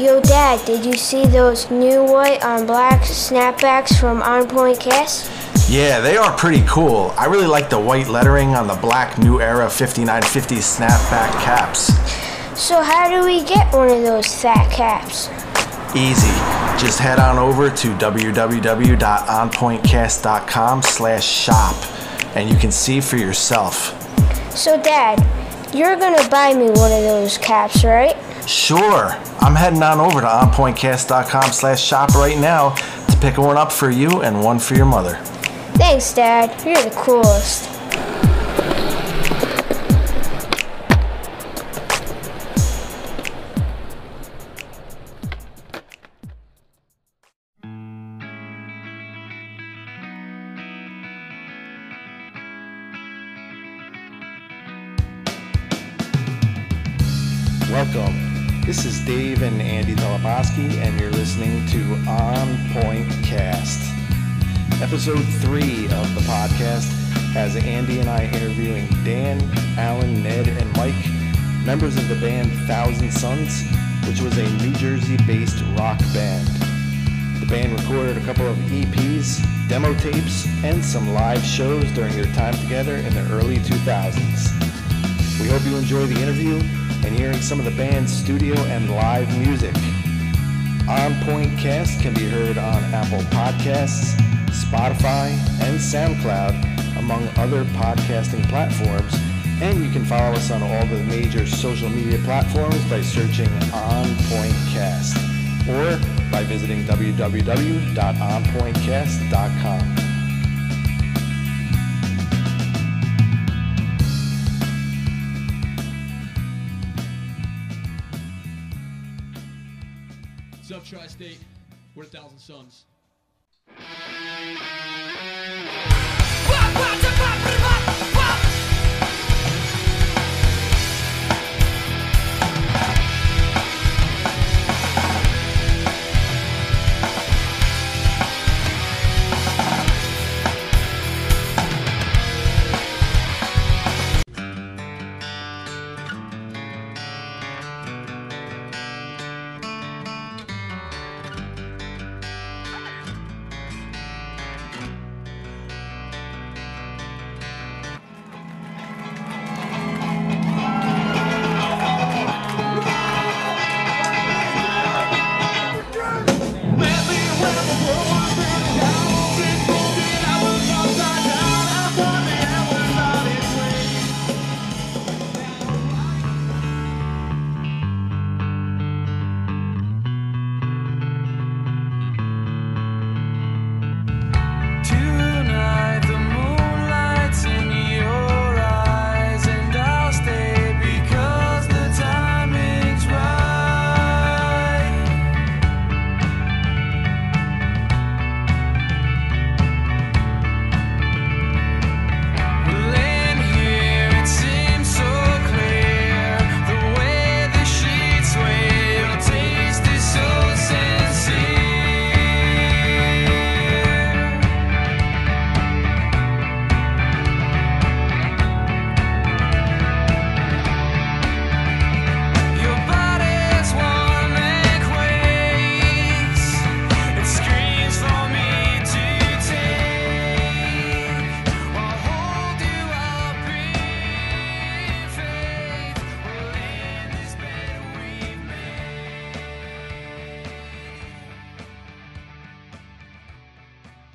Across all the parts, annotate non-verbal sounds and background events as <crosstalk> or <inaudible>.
Yo, Dad, did you see those new white on black snapbacks from On Point Cast? Yeah, they are pretty cool. I really like the white lettering on the black New Era 5950 snapback caps. So, how do we get one of those fat caps? Easy. Just head on over to www.onpointcast.com slash shop and you can see for yourself. So, Dad, you're gonna buy me one of those caps, right? Sure. I'm heading on over to onpointcast.com slash shop right now to pick one up for you and one for your mother. Thanks, Dad. You're the coolest. And you're listening to On Point Cast. Episode 3 of the podcast has Andy and I interviewing Dan, Alan, Ned, and Mike, members of the band Thousand Sons, which was a New Jersey based rock band. The band recorded a couple of EPs, demo tapes, and some live shows during their time together in the early 2000s. We hope you enjoy the interview and hearing some of the band's studio and live music. On Point Cast can be heard on Apple Podcasts, Spotify, and SoundCloud, among other podcasting platforms. And you can follow us on all the major social media platforms by searching On Point Cast or by visiting www.onpointcast.com. What's up, Tri State? We're a Thousand Sons.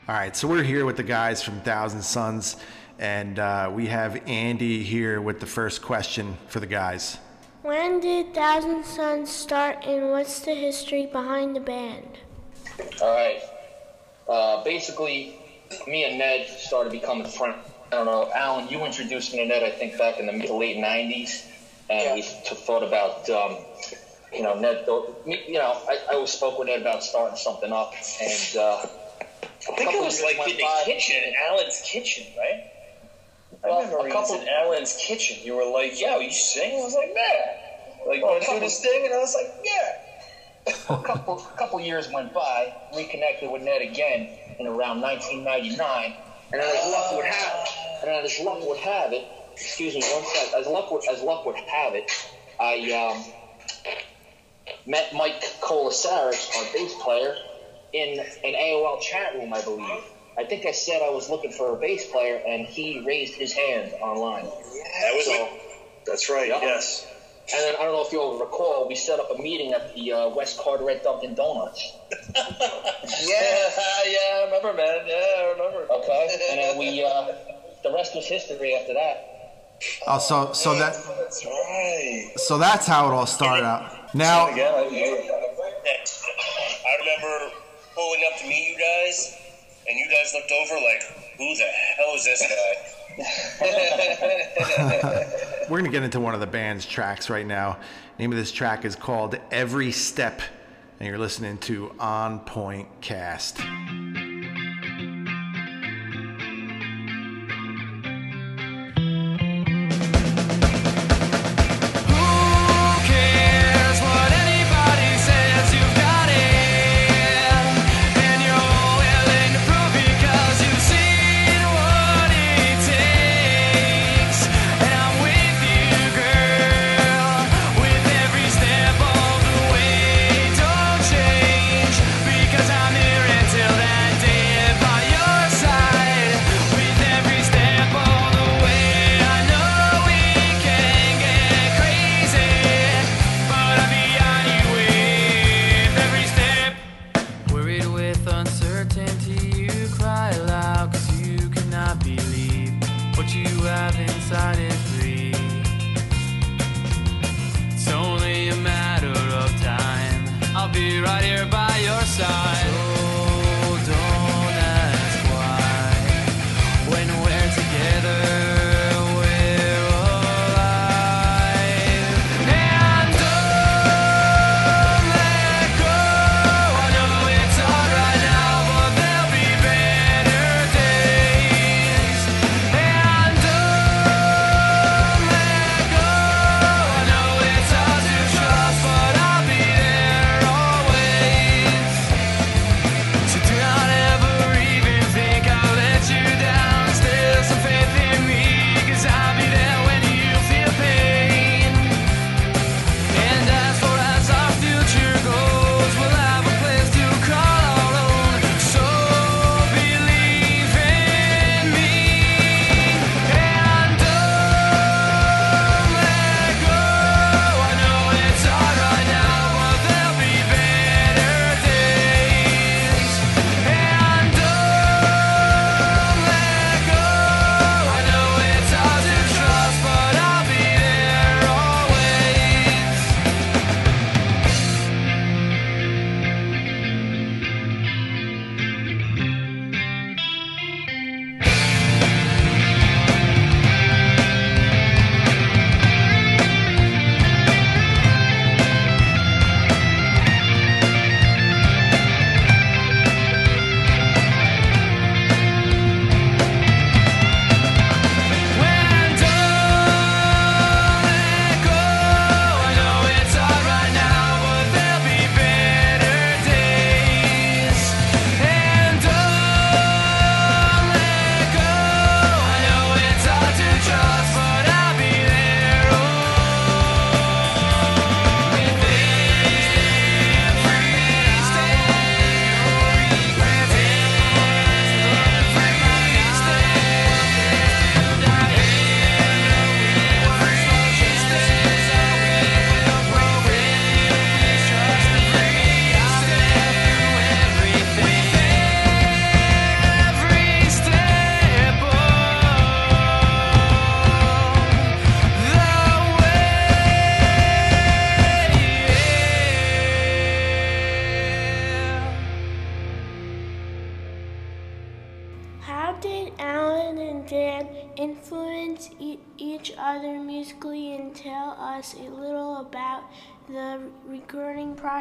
All right, so we're here with the guys from Thousand Sons, and uh, we have Andy here with the first question for the guys. When did Thousand Sons start and what's the history behind the band? All right. Uh, basically, me and Ned started becoming friends. I don't know, Alan, you introduced me to Ned, I think, back in the mid to late 90s. And we t- thought about, um, you know, Ned, thought, you know, I, I always spoke with Ned about starting something up. And uh, I think it was like in the kitchen, in Alan's kitchen, right? I remember a couple- in Alan's kitchen. You were like, "Yeah, you sing?" I was like, "Yeah." Like, Well, want to do this thing? And I was like, "Yeah." <laughs> a couple a couple years went by, reconnected with Ned again in around 1999, and as luck would have, and as luck would have it, excuse me one sec, as luck would, as luck would have it, I um met Mike Colasaris, our bass player, in an AOL chat room, I believe. I think I said I was looking for a bass player, and he raised his hand online. That was So- That's right. Yeah. Yes. And then I don't know if you'll recall, we set up a meeting at the uh, West Carteret Dunkin' Donuts. <laughs> Yeah. yeah. I remember, man. Yeah, I remember. Okay, and then we, uh, the rest was history after that. Oh, so so that That's right. so that's how it all started out. Now, Again, I remember. Pulling up to meet you guys, and you guys looked over like, "Who the hell is this guy?" <laughs> we're gonna get into one of the band's tracks right now. Name of this track is called "Every Step," and you're listening to On Point Cast.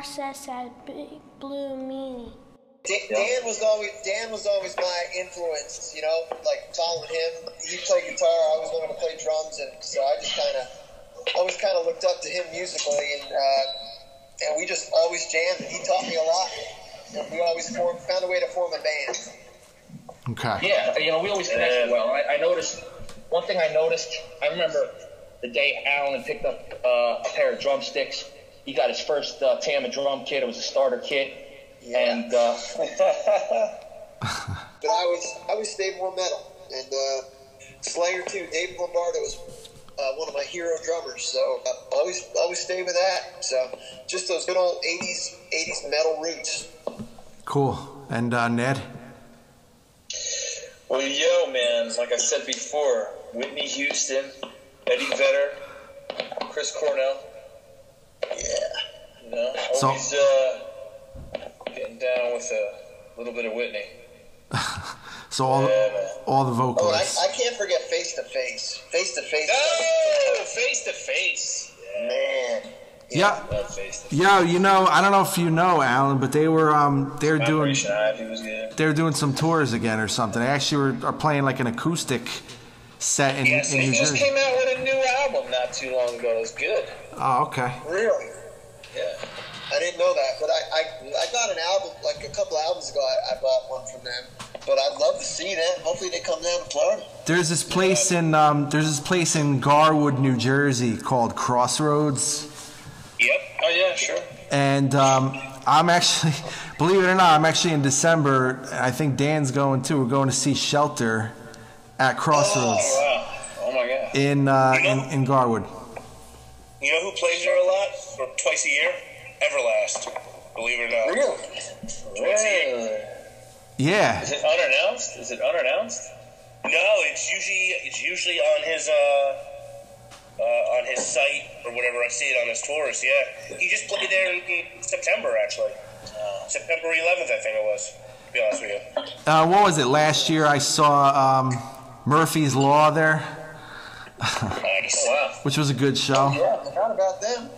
Process at Big Blue Meanie? Dan, Dan was always Dan was always my influence, you know, like following him. He played guitar, I was going to play drums, and so I just kind of always kind of looked up to him musically, and uh, and we just always jammed. And he taught me a lot. And we always formed, found a way to form a band. Okay. Yeah, you know, we always connected well. I, I noticed one thing. I noticed. I remember the day Alan picked up uh, a pair of drumsticks he got his first uh, Tama drum kit. It was a starter kit, and uh, <laughs> But I was I was stayed more metal, and uh, Slayer too. Dave Lombardo was uh, one of my hero drummers, so I always always stay with that. So just those good old '80s '80s metal roots. Cool. And uh, Ned? Well, yo, man, like I said before, Whitney Houston, Eddie Vedder, Chris Cornell. Yeah. You know, So- always uh, getting down with a little bit of Whitney. <laughs> So all, Yeah, man. all the vocals. Oh. I, I can't forget face to face. Face to face. Oh, face to face. Man. Yeah. Love face. Yeah, you know, I don't know if you know, Alan, but they were um they're doing Operation Ivy was good. they're doing some tours again or something. They actually were are playing like an acoustic set in, Yes, in he New just came out with a new album not too long ago. It was good. Oh, okay. Really? Yeah. I didn't know that, but I, I, I got an album like a couple albums ago. I, I bought one from them, but I'd love to see them. Hopefully, they come down to Florida. There's this place in um there's this place in Garwood, New Jersey called Crossroads. Yep. Oh yeah, sure. And um, I'm actually, <laughs> believe it or not, I'm actually in December. I think Dan's going too. We're going to see Shelter at Crossroads Wow. Oh my god. in, uh, in in Garwood. You know who plays there a lot, or twice a year? Everlast. Believe it or not. Really? Twice a year. Yeah, Is it unannounced? Is it unannounced? No, it's usually it's usually on his uh, uh, on his site or whatever. I see it on his tours. Yeah, he just played there in, in September actually. Uh, September 11th, I think it was. To be honest with you. uh, what was it? Last year I saw um, Murphy's Law there, Nice. Which was a good show. Yeah, forgot about them.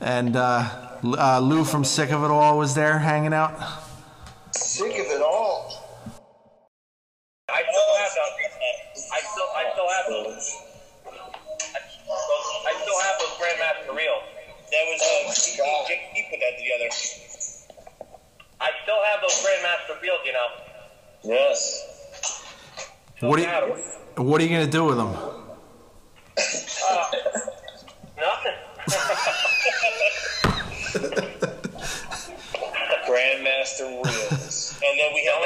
And uh, uh, Lou from Sick of It All was there hanging out. Sick of it all. I still have those. I still, I still have those. I, still have those Grandmaster reels. That was Oh uh, my JP, God. Put that together. I still have those Grandmaster reels, you know. Yes. What are you, What are you gonna do with them? Nothing. <laughs> Grandmaster Reels. and then we have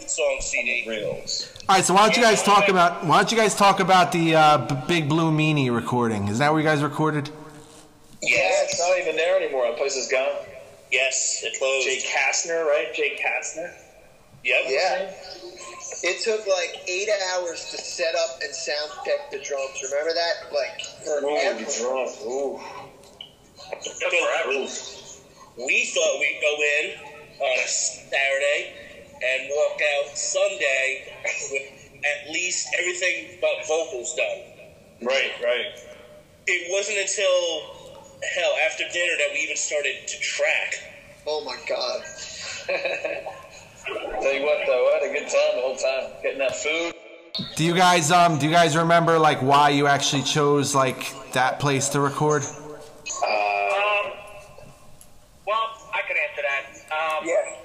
that song CD. Reels. All right, so why don't you guys talk about why don't you guys talk about the uh, B- Big Blue Meanie recording? Is that where you guys recorded? Yeah, Yes. it's not even there anymore. That place is gone. Yes, it closed. Jay Kastner, right? Jay Kastner. Yep. Yeah. It took like eight hours to set up and sound check the drums. Remember that? Like forever. Ooh. So, we thought we'd go in on a Saturday and walk out Sunday with at least everything but vocals done. Right, right. It wasn't until hell after dinner that we even started to track. Oh my god. <laughs> Tell you what, though, I had a good time the whole time. Getting that food. Do you guys um do you guys remember like why you actually chose like that place to record? Um, well, I could answer that. Um, Yeah.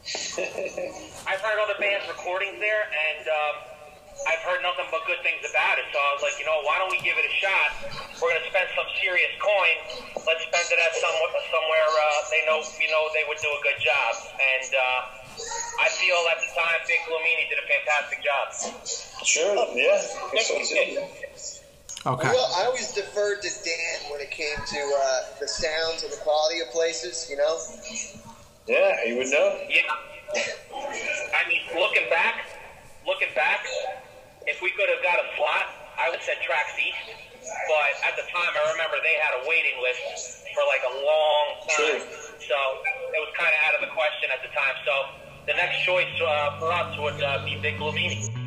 <laughs> I've heard other bands recordings there, and um, I've heard nothing but good things about it. So I was like, you know, why don't we give it a shot? We're gonna spend some serious coin. Let's spend it at some, somewhere uh, they know, you know, they would do a good job. And uh, I feel at the time, Big Blue Meanie did a fantastic job. Sure, yeah. So, too. Okay. Well, I always deferred to Dan when it came to uh, the sounds and the quality of places, you know? Yeah, you would know. Yeah. I mean, looking back, looking back, if we could have got a slot, I would have said Tracks East. But at the time, I remember they had a waiting list for like a long time. So it was kind of out of the question at the time. So the next choice uh, for us would uh, be Big Blue Meanie.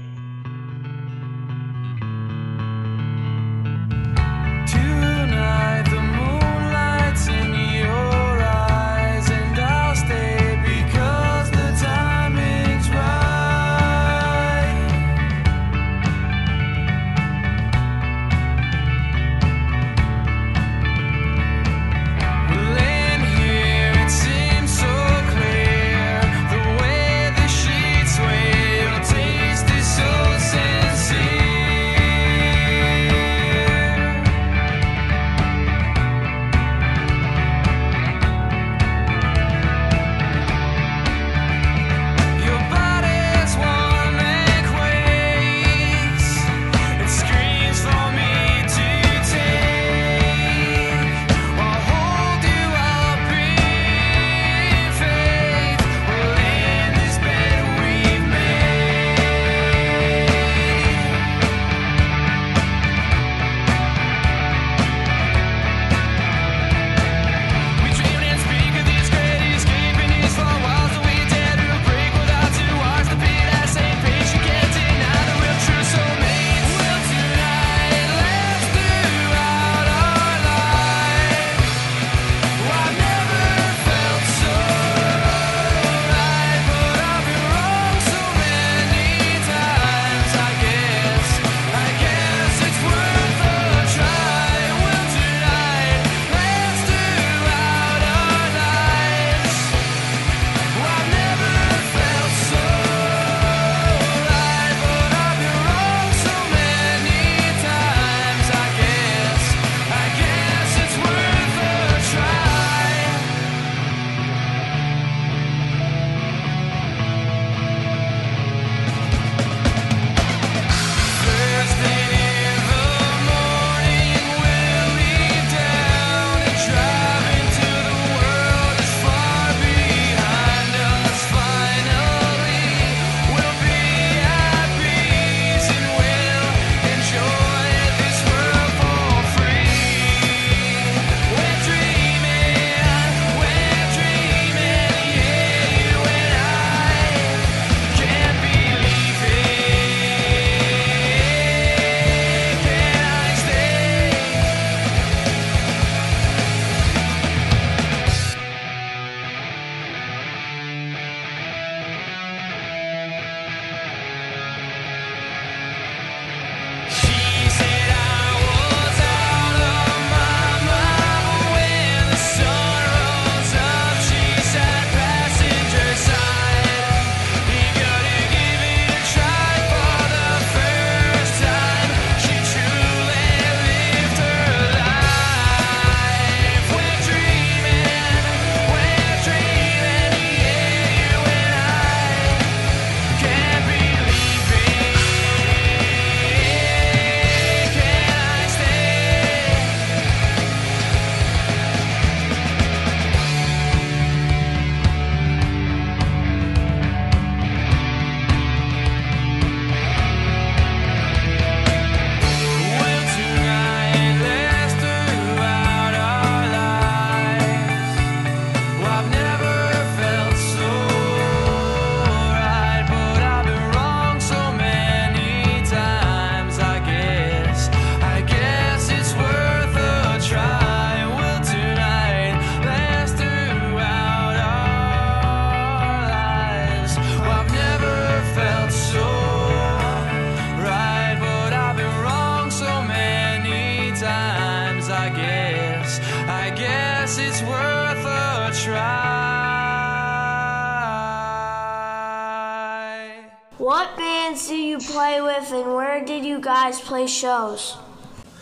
Guys play shows?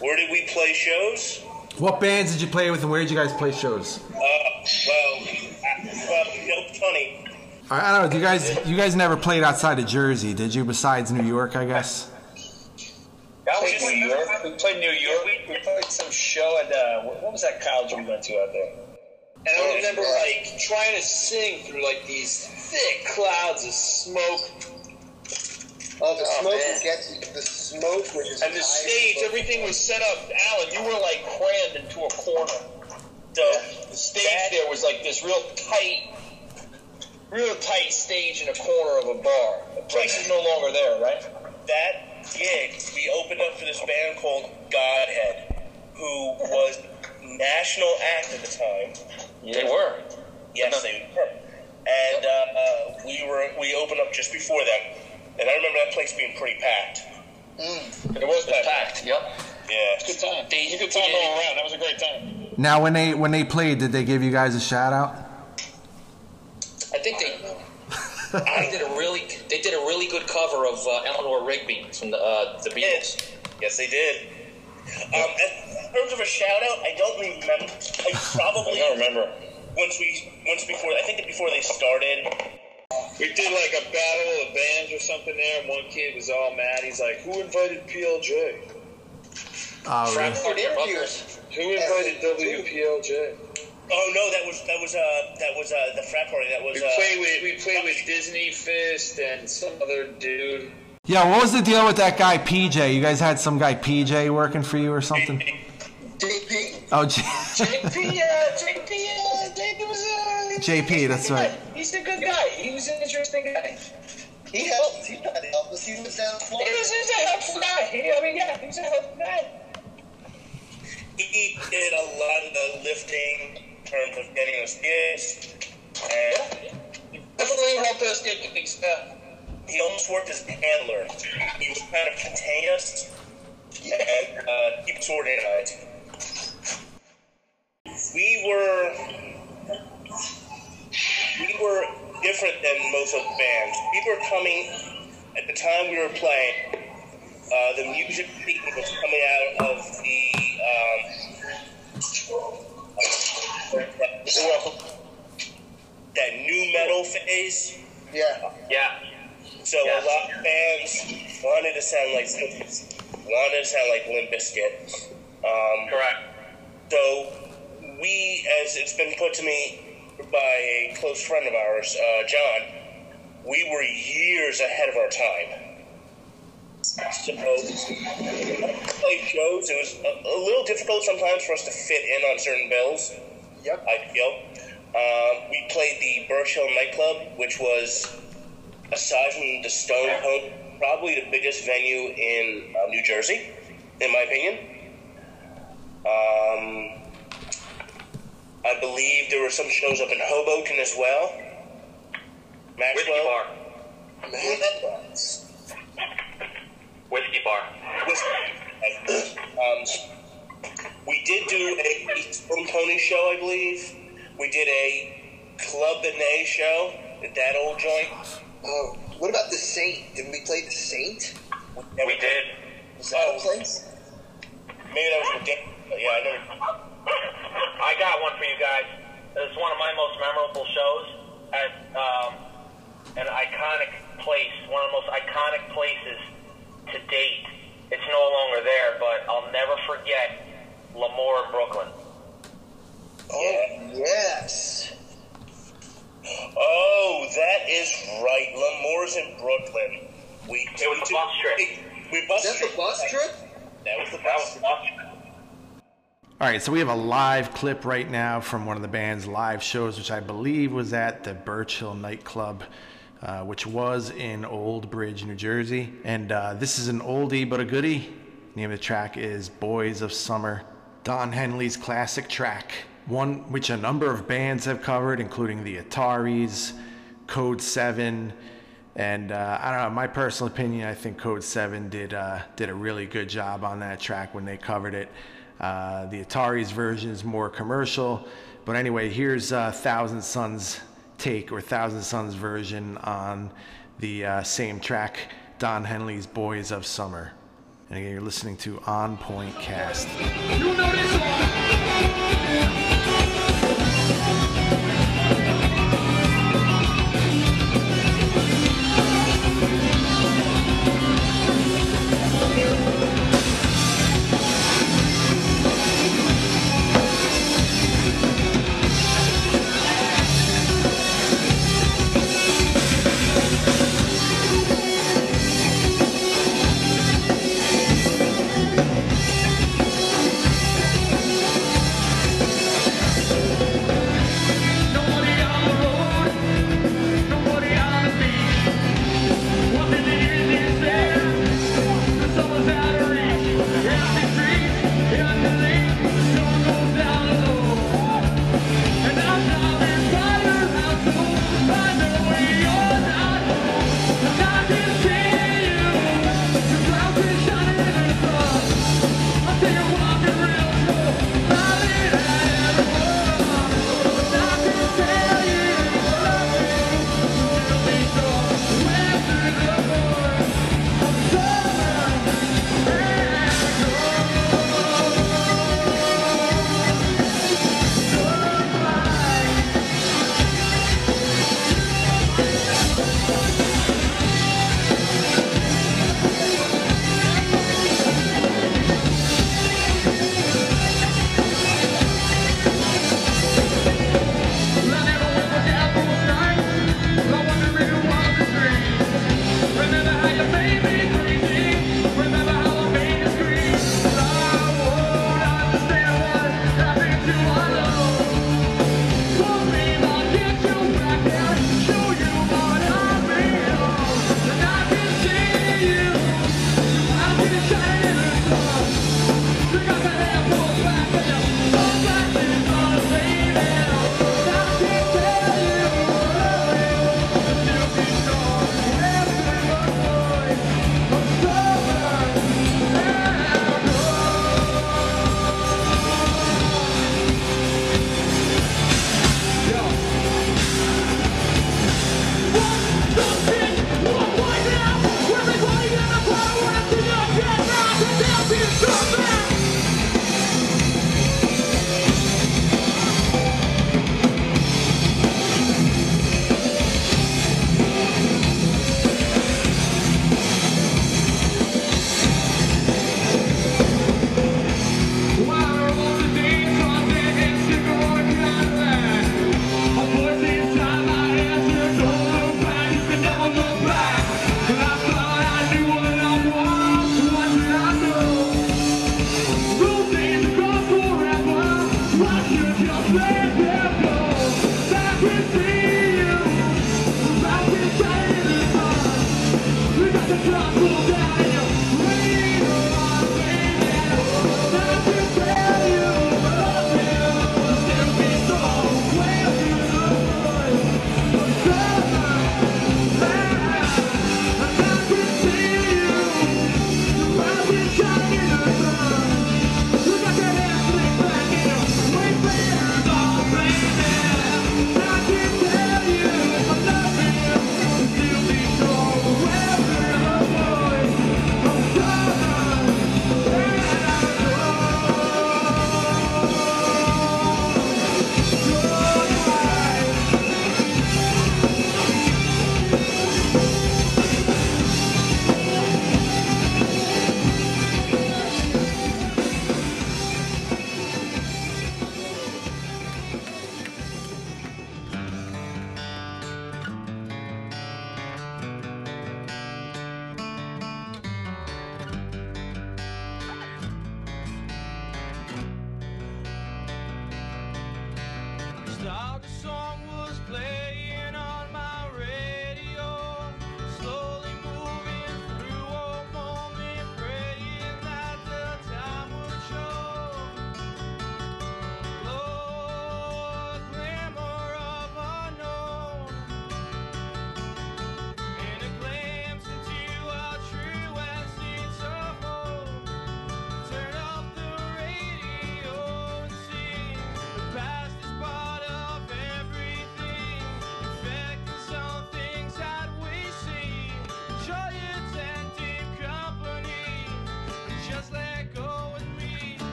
Where did we play shows? What bands did you play with, and where did you guys play shows? Uh, well, uh, well, you know, funny. I, I don't know. You guys, you guys never played outside of Jersey, did you? Besides New York, I guess. That was New York. We played New York. We played some show at uh, what what was that college we went to out there? And I remember like trying to sing through like these thick clouds of smoke. Oh, the Oh, smoke man. would get you. The smoke would just. And the stage, everything was set up. Alan, you were like crammed into a corner. The, the stage there was like this real tight, real tight stage in a corner of a bar. The place is no longer there, right? That gig, we opened up for this band called Godhead, who was national act at the time. They were. Yes, they were. And uh, uh, we were we opened up just before them, and I remember that place being pretty packed. It was packed. Yep. Yeah, It's Good time. It was a good time going around. That was a great time. Now, when they when they played, did they give you guys a shout out? I think they. <laughs> they did a really. They did a really good cover of uh, Eleanor Rigby from the uh, the Beatles. Yes, they did. Um, in terms of a shout out, I don't remember. I probably I don't remember. once we once before. I think before they started. We did like a battle of bands or something there, and one kid was all mad. He's like, "Who invited PLJ? Oh, really? Good interviews. Who invited WPLJ?" Oh no, that was that was uh that was uh the frat party. That was We uh, played with we played with Disney Fist and some other dude. Yeah, what was the deal with that guy PJ? You guys had some guy PJ working for you or something? JP. Oh, J- JP, JP, uh, JP uh, JP, that's right. He's a good guy. He was an interesting guy. He helped. He tried to help us. He was down in He was, he's a helpful guy. He, I mean, yeah, he's a helpful guy. he did a lot of the lifting in terms of getting us gigs, and Definitely helped us get gigs. Uh, he almost worked as a handler. He was kind of contain us and uh, keep us organized. We were we were different than most of the bands. We were coming at the time we were playing. Uh, the music scene was coming out of the um, that new metal phase. Yeah. Yeah. So a lot of bands wanted to sound like wanted to sound like Limp Bizkit. Um, Correct. so we, as it's been put to me by a close friend of ours, uh, John, we were years ahead of our time. So play shows. It was a, a little difficult sometimes for us to fit in on certain bills. Yep. I feel. Um, we played the Birch Hill nightclub, which was, aside from the Stone Home, probably the biggest venue in uh, New Jersey, in my opinion. Um, I believe there were some shows up in Hoboken as well. Maxwell. Whiskey bar. Whiskey bar. um, we did do a Stone Pony show, I believe. We did a Club Bene show at that old joint. Oh, what about the Saint? Didn't we play the Saint? Yeah, We did. Was that a place? Maybe that was ridiculous. Yeah, I never. I got one for you guys. It's one of my most memorable shows at um, an iconic place, one of the most iconic places to date. It's no longer there, but I'll never forget L'Amour in Brooklyn. Oh, yes. Oh, that is right. L'Amour's in Brooklyn. We It was we a bus trip. We, we bus Is that the bus trip? That was the That was a bus trip. All right, so we have a live clip right now from one of the band's live shows, which I believe was at the Birch Hill nightclub, uh, which was in Old Bridge, New Jersey. And uh, this is an oldie but a goodie. name of the track is Boys of Summer, Don Henley's classic track, one which a number of bands have covered, including the Ataris, Code 7, and uh, I don't know. My personal opinion, I think Code Seven did uh, did a really good job on that track when they covered it. Uh, the Atari's version is more commercial. But anyway, here's uh, Thousand Sons take or Thousand Sons version on the uh, same track, Don Henley's Boys of Summer. And again, you're listening to On Point Cast.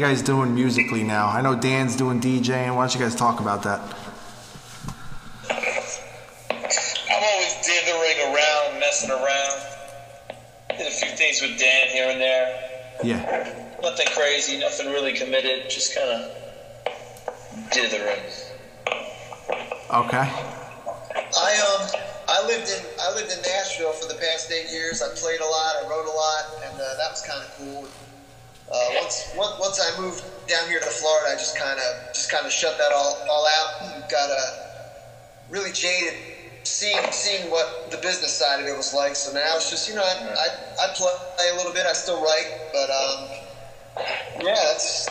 You guys doing musically now? I know Dan's doing DJing. Why don't you guys talk about that? I'm always dithering around, messing around. Did a few things with Dan here and there. Yeah. Nothing crazy, nothing really committed, just kind of dithering. Okay. I um I lived in I lived in Nashville for the past eight years. I played a lot, I wrote a lot, and uh, that was kind of cool. Uh, once, once I moved down here to Florida, I just kind of just kind of shut that all all out. Got uh, really jaded seeing seeing what the business side of it was like. So now it's just you know I I, I play a little bit. I still write, but um yeah, it's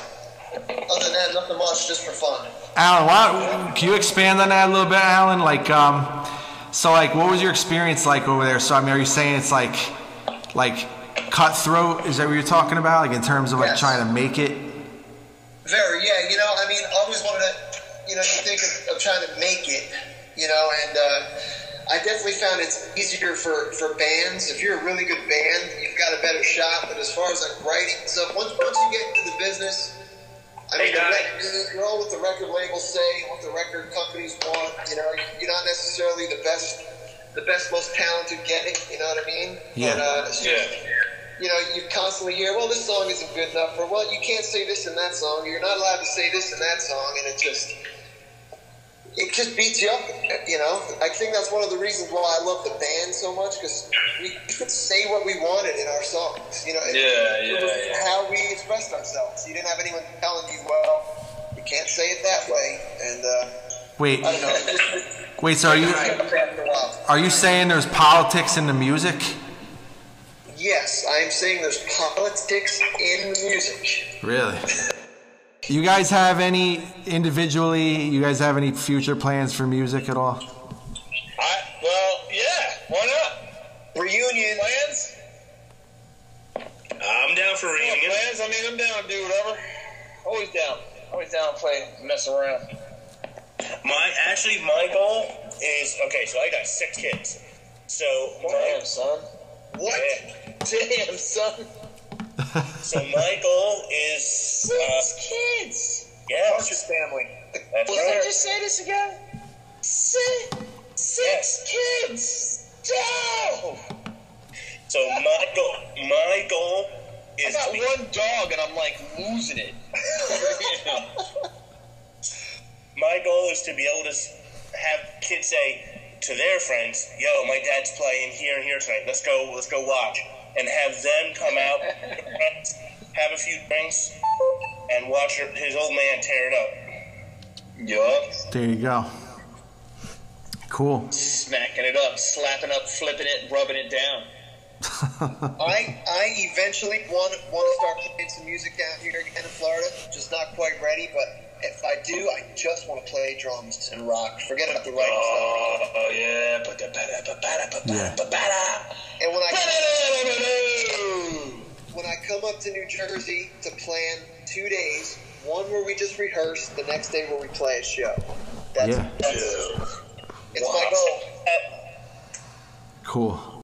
other than that, nothing much, just for fun. Alan, why, can you expand on that a little bit, Alan? Like, um, so like, what was your experience like over there? So I mean, are you saying it's like, like cutthroat? Is that what you're talking about? Like in terms of like Yes. trying to make it? Very, yeah. You know, I mean, I always wanted to, you know, you think of, of trying to make it, you know, and uh, I definitely found it's easier for, for bands. If you're a really good band, you've got a better shot. But as far as like writing stuff, once, once you get into the business, I mean, the rec- you're all what the record labels say, what the record companies want. You know, you're not necessarily the best, the best, most talented getting. You know what I mean? Yeah. But, uh, it's just, you know, you constantly hear, well, this song isn't good enough, or well, you can't say this in that song, or you're not allowed to say this in that song, and it just, it just beats you up, you know. I think that's one of the reasons why I love the band so much, because we could say what we wanted in our songs, you know. It- Yeah, it was yeah, yeah. How we expressed ourselves. You didn't have anyone telling you, well, you can't say it that way, and uh, Wait, I don't know. it just- wait. So are you After a while. are you saying there's politics in the music? Yes, I am saying there's politics in the music. Really? You guys have any individually? You guys have any future plans for music at all? I, well, yeah, why not? Reunion. Plans? Uh, I'm down for reunion. plans? I mean, I'm down to do whatever. Always down. Always down to play, mess around. My, actually, my goal is, okay, so I got six kids. So, Damn, son. What? <laughs> Damn, son. So Michael goal is uh, six kids. Yeah, Partridge family. That's Well, right. just say this again. Six, six kids. No. So my goal, my goal is. I got one dog and I'm like losing it. <laughs> my goal is to be able to have kids say to their friends, "Yo, my dad's playing here and here tonight. Let's go. Let's go watch." And have them come out, <laughs> have a few drinks, and watch his old man tear it up. Yup. There you go. Cool. Smacking it up, slapping up, flipping it, rubbing it down. <laughs> I I eventually want want to start playing some music down here again in Florida. Just not quite ready, but if I do, I just want to play drums and rock. Forget about the writing stuff. Oh, yeah. stuff. And when I when I come up to New Jersey to plan two days, one where we just rehearse, the next day where we play a show. That's, Yeah. that's it's my goal. Cool.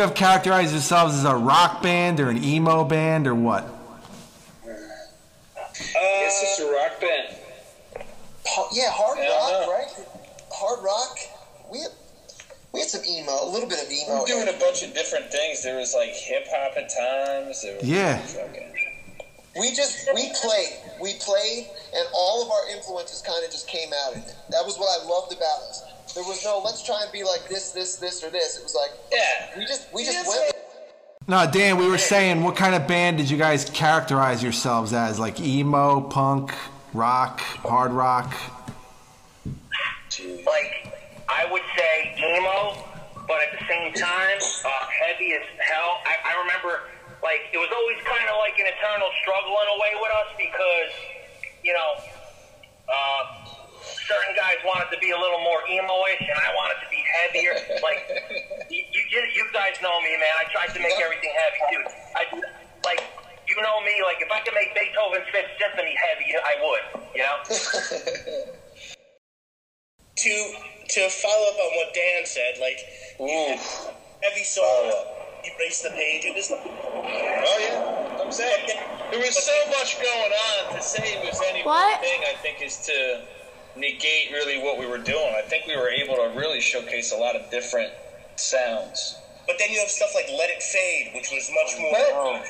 You have characterized yourselves as a rock band or an emo band or what? Uh, it's just a rock band. Yeah, hard Yeah, rock, right? Hard rock. We had, we had some emo, a little bit of emo. We emo. were doing a bunch of different things. There was like hip hop at times. There was Yeah. We just we played, we played, and all of our influences kind of just came out in it. That was what I loved about us. There was no let's try and be like this, this, this, or this. It was like Yeah. we just we just went. No, Dan, we were saying, what kind of band did you guys characterize yourselves as? Like emo, punk, rock, hard rock? like I would say emo, but at the same time, uh, heavy as hell. I, I remember like it was always kind of like an eternal struggle in a way with us because you know uh, certain guys wanted to be a little more emo-ish, and I wanted to be heavier. like <laughs> you, you, you guys know me, man. I tried to make everything heavy, dude. I like. You know me, like if I could make Beethoven's Fifth Symphony heavy, I would, you know? <laughs> to to follow up on what Dan said, like Ooh. heavy song, erase the page. It was Oh yeah, I'm saying there was so much going on. To say it was any one What? thing, I think, is to negate really what we were doing. I think we were able to really showcase a lot of different sounds. But then you have stuff like Let It Fade, which was much more Oh,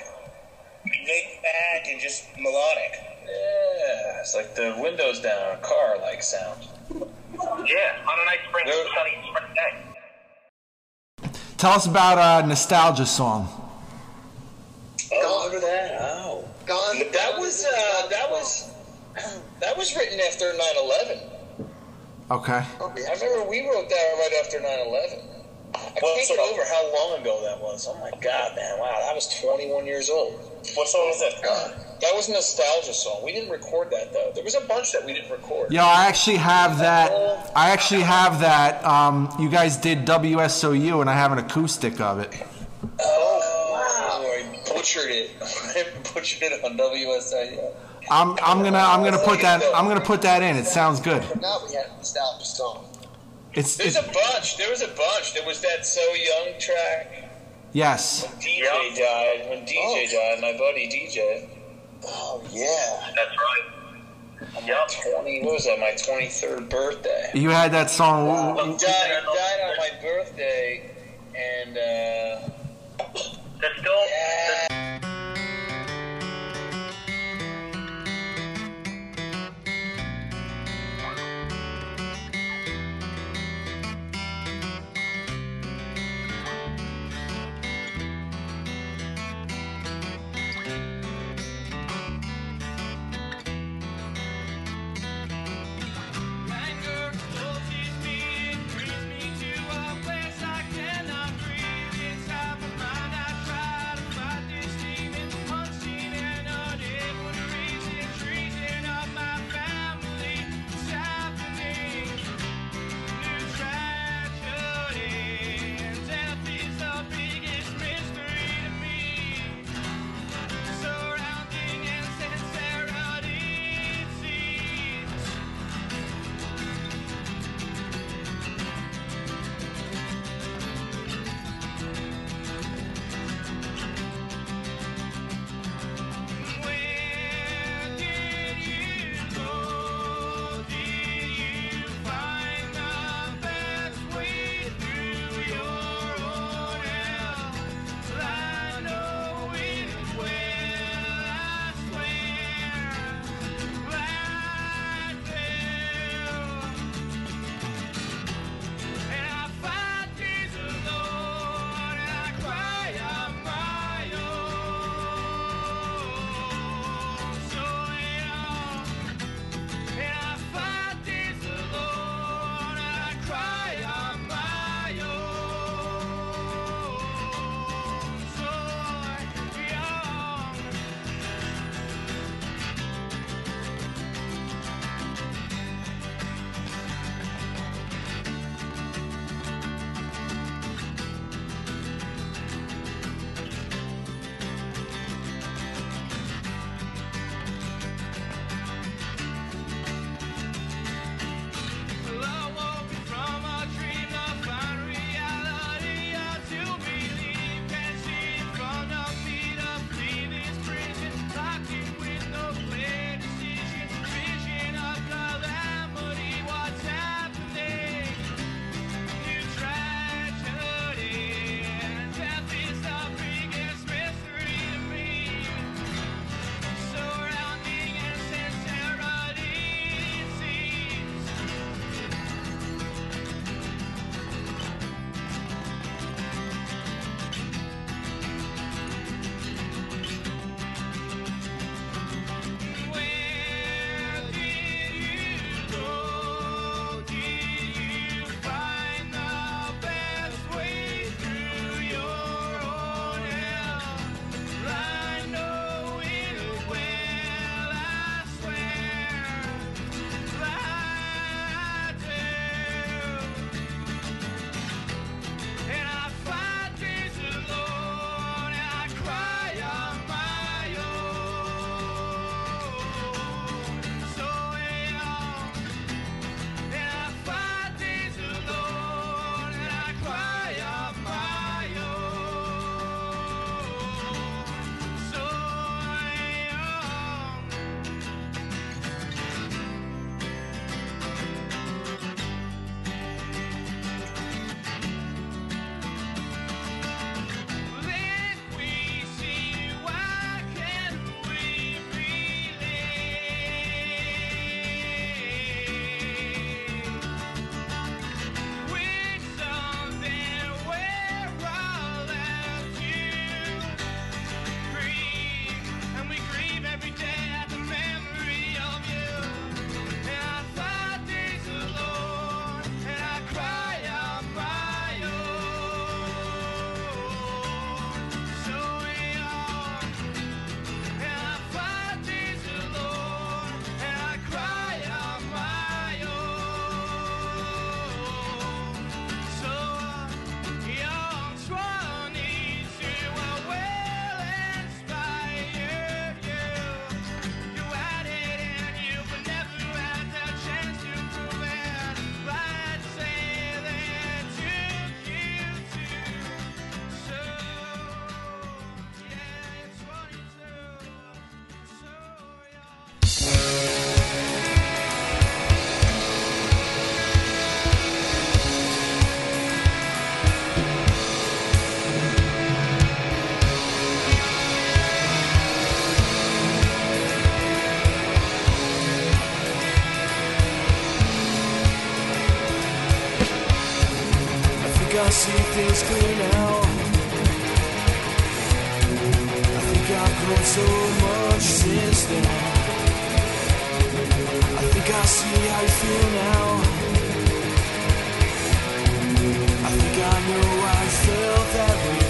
laid back and just melodic. yeah, it's like the windows down on a car like sound. Yeah, on a nice spring, sunny spring day. Tell us about a nostalgia song. Oh, remember that? Oh, Gone. that was uh, that was that was written after 9/11. Okay. Oh. I remember we wrote that right after 9/11. I Well, can't so- get over how long ago that was. Oh my god, man! Wow, I was 21 years old. What song was that? That was a nostalgia song. We didn't record that though. There was a bunch that we didn't record. Yo, I actually have that. I actually have that. Um, you guys did WSOU, and I have an acoustic of it. Oh, wow! I butchered it. <laughs> I butchered it on WSOU. I'm, I'm gonna I'm gonna put that I'm gonna put that in. It sounds good. Now we had a nostalgia song. It's, There's it's a bunch. There was a bunch. There was that So Young track. yes. When DJ died. When DJ died, my buddy DJ. Oh yeah. That's right. On my 20, what was that? My 23rd birthday. You had that song. He died, he died on my birthday, and uh, There's still, yeah. Anger I see things clear now. I think I've grown so much since then. I think I see how you feel now. I think I know I felt that way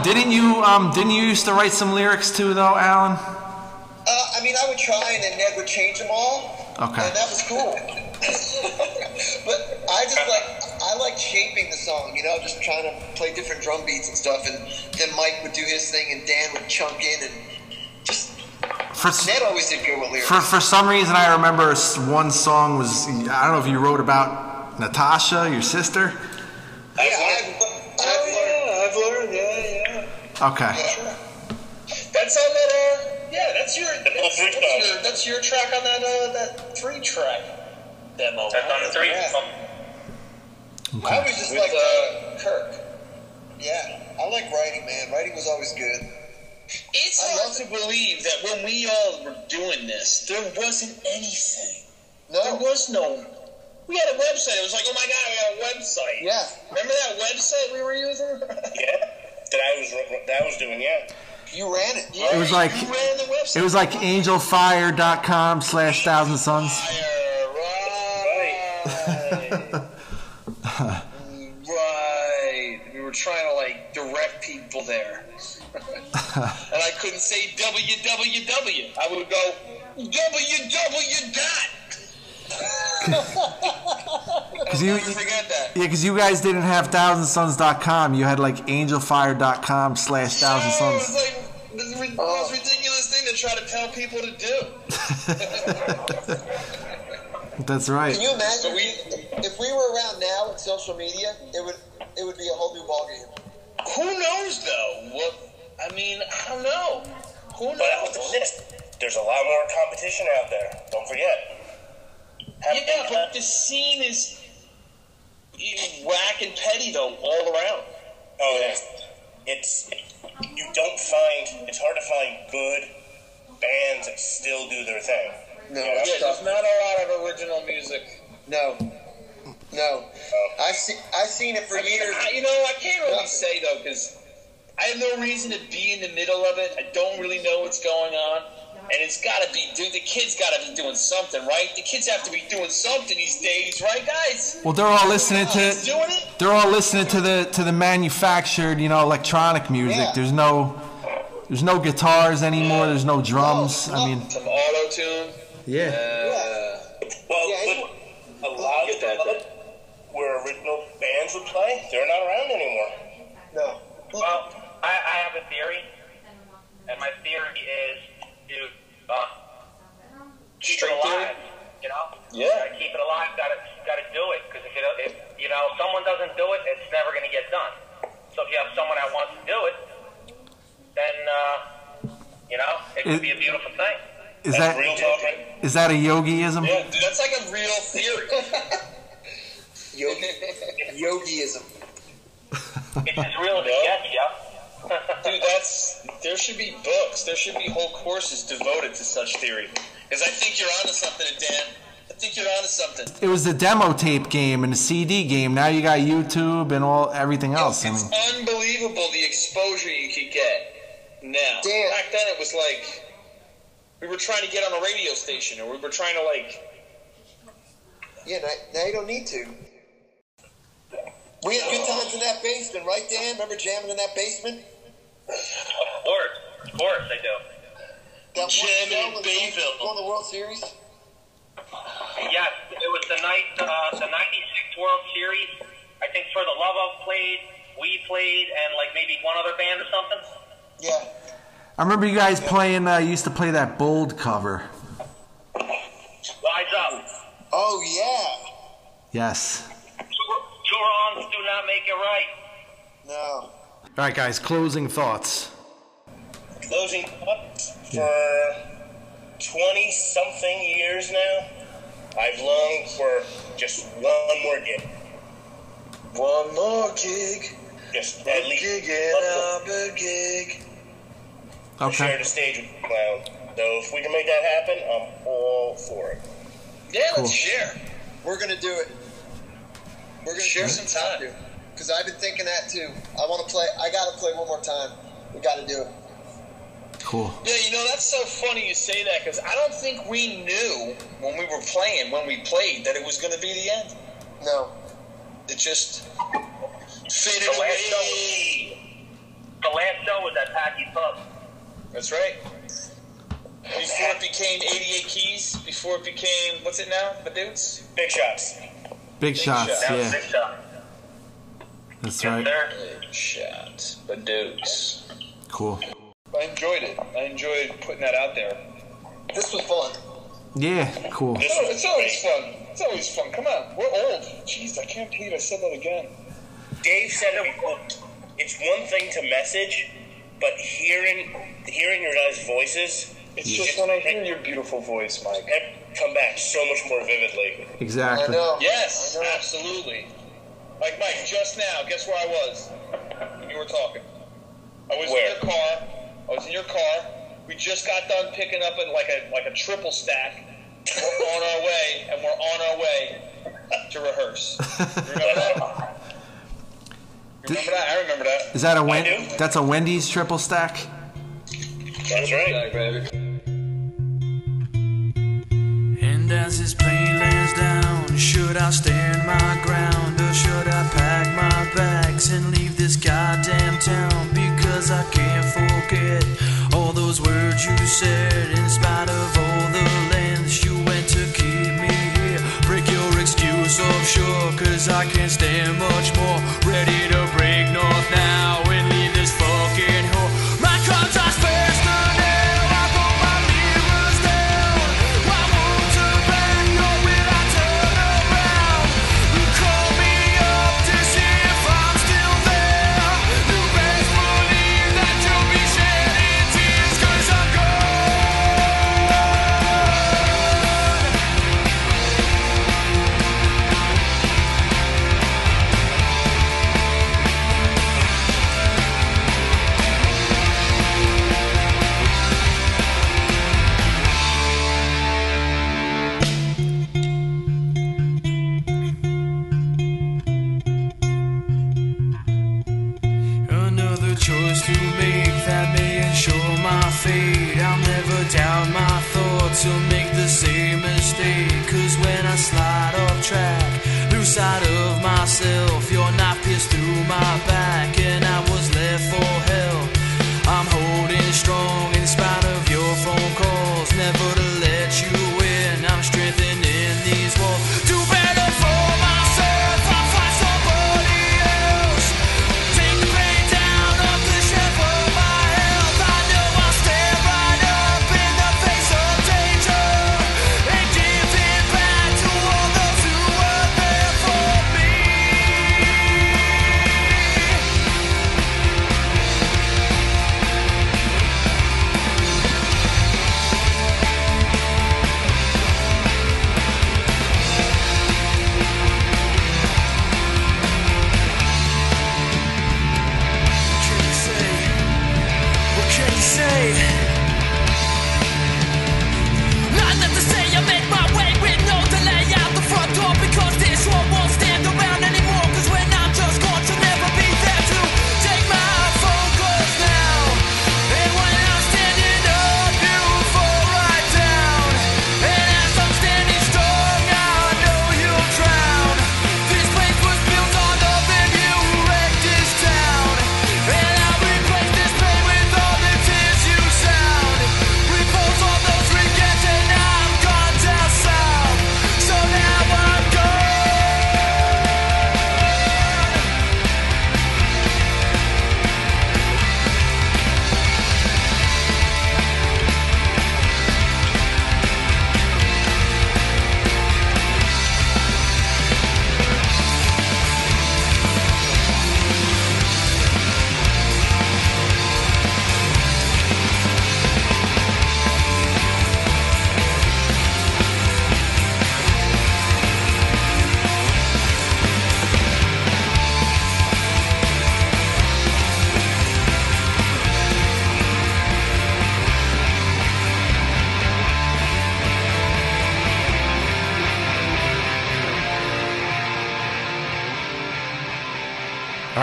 Alan, didn't you um didn't you used to write some lyrics too though, Alan? Uh, I mean, I would try, and then Ned would change them all, Okay. and that was cool. <laughs> but I just like I like shaping the song, you know, just trying to play different drum beats and stuff, and then Mike would do his thing, and Dan would chunk in, and just For Ned always did good with lyrics. for for some reason I remember one song was I don't know if you wrote about Natasha, your sister. yeah, I've, I've learned. I've learned. Yeah, yeah. Okay. That's on that. Uh, yeah, that's your. That's, that's your. That's your track on that. Uh, that three track demo. That's on the three. Yeah. Um, I always just With, like uh, Kirk. Yeah, I like writing, man. Writing was always good. It's I hard love to believe that when we all were doing this, there wasn't anything. No. There was no. We had a website. It was like, oh my god, we got a website. yeah, Remember that website we were using? <laughs> yeah. That I was that I was doing. Yeah. you ran it. It was like you ran the website. it was like angelfire.com slash thousand sons. Right. <laughs> right. We were trying to like direct people there. <laughs> and I couldn't say www. I would go www dot. Because you, that. yeah, because you guys didn't have thousandsons.com. You had like angelfire.com slash thousand No, it's sons. like the re- most ridiculous thing to try to tell people to do. <laughs> That's right. Can you imagine if we were around now with social media? It would it would be a whole new ballgame. Who knows though? What I mean, I don't know. Who knows? But I'll tell you there's a lot more competition out there. Don't forget. Have yeah, but the scene is whack and petty though, all around. Oh, yeah. It's you don't find. It's hard to find good bands that still do their thing. No, Yeah, there's not a lot of original music. No, no. Oh. I've seen I've seen it for I mean, years. I, you know, I can't really Nothing. say though because I have no reason to be in the middle of it. I don't really know what's going on, and it's got to be. Dude, the kids got to be doing something, right? The kids have to be doing something these days, right, guys? Well, they're all listening to doing it. they're all listening to the to the manufactured, you know, electronic music. Yeah. There's no there's no guitars anymore. There's no drums. I mean, Some auto tune. yeah. Uh, Well, Yeah, but a lot of that, the where original bands would play, they're not around anymore. No. Well, I, I have a theory, and my theory is to uh, keep Straight it alive. You know, Yeah. Gotta keep it alive. Got to got to do it because if you if you know someone doesn't do it, it's never going to get done. So if you have someone that wants to do it, then uh, you know it could be a beautiful thing. Is That's that real talk, right? is that a yogiism? yeah, dude, that's like a real theory. <laughs> Yogi, yogiism. It's as real as it gets, yeah. Dude, that's there should be books. There should be whole courses devoted to such theory. Because I think you're onto something, Dan. I think you're onto something. It was the demo tape game and the CD game. Now you got YouTube and all everything else. I It's mean, unbelievable the exposure you could get now. Dan. Back then, it was like we were trying to get on a radio station, or we were trying to like. Yeah, now, now you don't need to. We had good times in that basement, right, Dan? Remember jamming in that basement? Of course, of course they do. That Jamming that in was Bayville. Won the World Series. Yes, it was the night, uh, the '96 World Series. I think for the Love of played, we played, and like maybe one other band or something. Yeah. I remember you guys playing. Uh, used to play that bold cover. Rise up. Oh yeah. Yes. Two, two wrongs do not make it right. No. All right, guys. Closing thoughts. Closing thoughts for 20 something years now, I've longed for just one more gig. One more gig, Just at least gig love and a gig. to share the stage with the clown. So if we can make that happen, I'm all for it. Yeah, Cool. let's share. We're gonna do it. We're gonna Share some time. Because I've been thinking that too. I want to play. I gotta play one more time. We gotta do it. Cool. Yeah, you know that's so funny you say that because I don't think we knew when we were playing, when we played, that it was going to be the end. No. It just faded The last show. The last show was at Packy's Pub. That's right. Before it became 88 Keys, before it became what's it now? The dudes. Big shots. Big shots. That was Yeah. Big Shot. That's Yes, right. sir. Big shot. The dudes. Cool. I enjoyed it. I enjoyed putting that out there. This was fun. Yeah. Cool. It's, it's always fun. It's always fun. Come on, we're old. Jeez, I can't believe I said that again. Dave said it. It's one thing to message, but hearing hearing your guys' voices, It's just when I hear your beautiful voice, Mike. come back so much more vividly. Exactly. I know. Yes, I know. absolutely. Like Mike, just now, guess where I was when you were talking? I was Where? in your car. I was in your car. We just got done picking up a, like a like a triple stack. We're on our way, and we're on our way to rehearse. You <laughs> remember that? You remember that? I remember that. Is that a I Wen- do. That's a Wendy's triple stack. That's right. And as this plane lands down, should I stand my ground or should I pack my bags and leave this goddamn town? Because I can't forget all those words you said in spite of all the lengths you went to keep me here. Break your excuse off sure, cause I can't stand much more. Ready to break.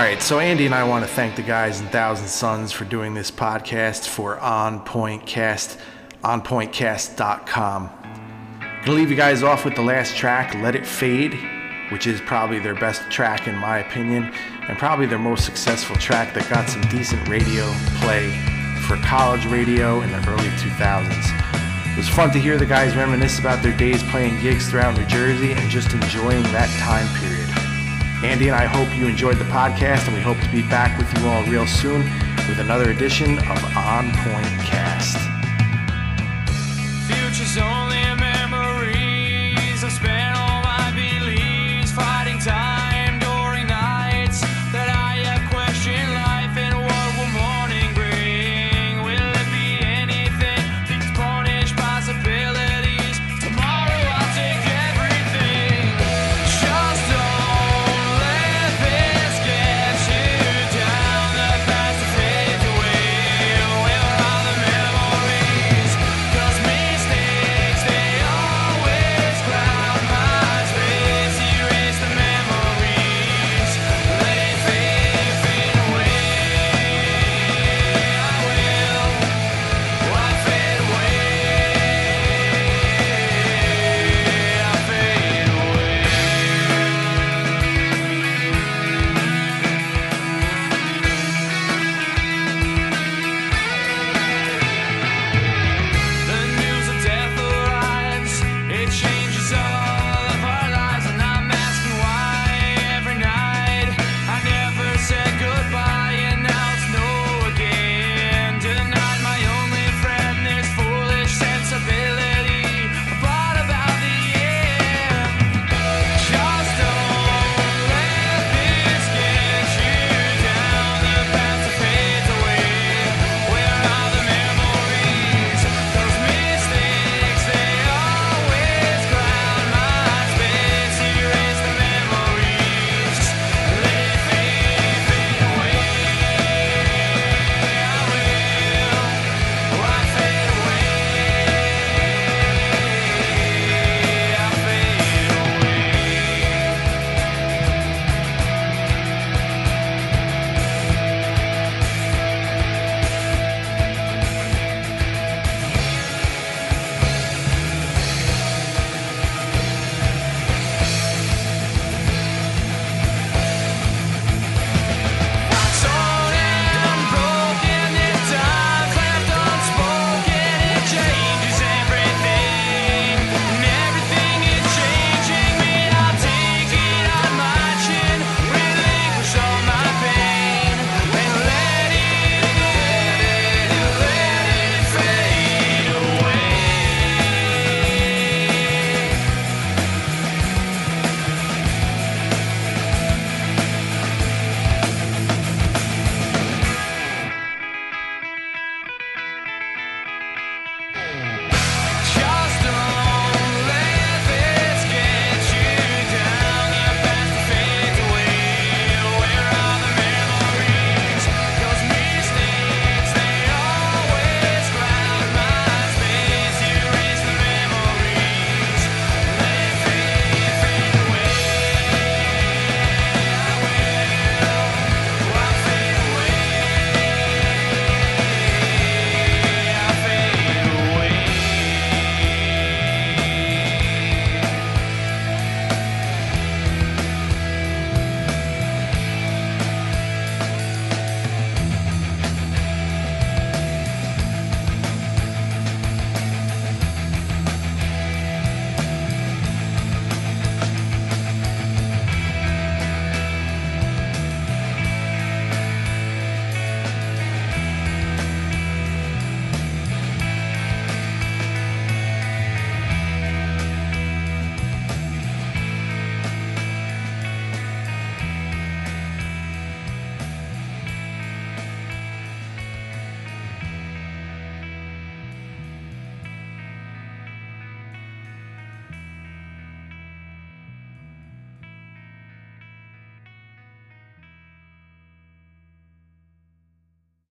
Right, so Andy and I want to thank the guys in Thousand Sons for doing this podcast for On Point Cast, onpointcast.com. Gonna leave you guys off with the last track, Let It Fade, which is probably their best track in my opinion, and probably their most successful track that got some decent radio play for college radio in the early 2000s. It was fun to hear the guys reminisce about their days playing gigs throughout New Jersey and just enjoying that time period. Andy and I hope you enjoyed the podcast, and we hope to be back with you all real soon with another edition of On Point Cast.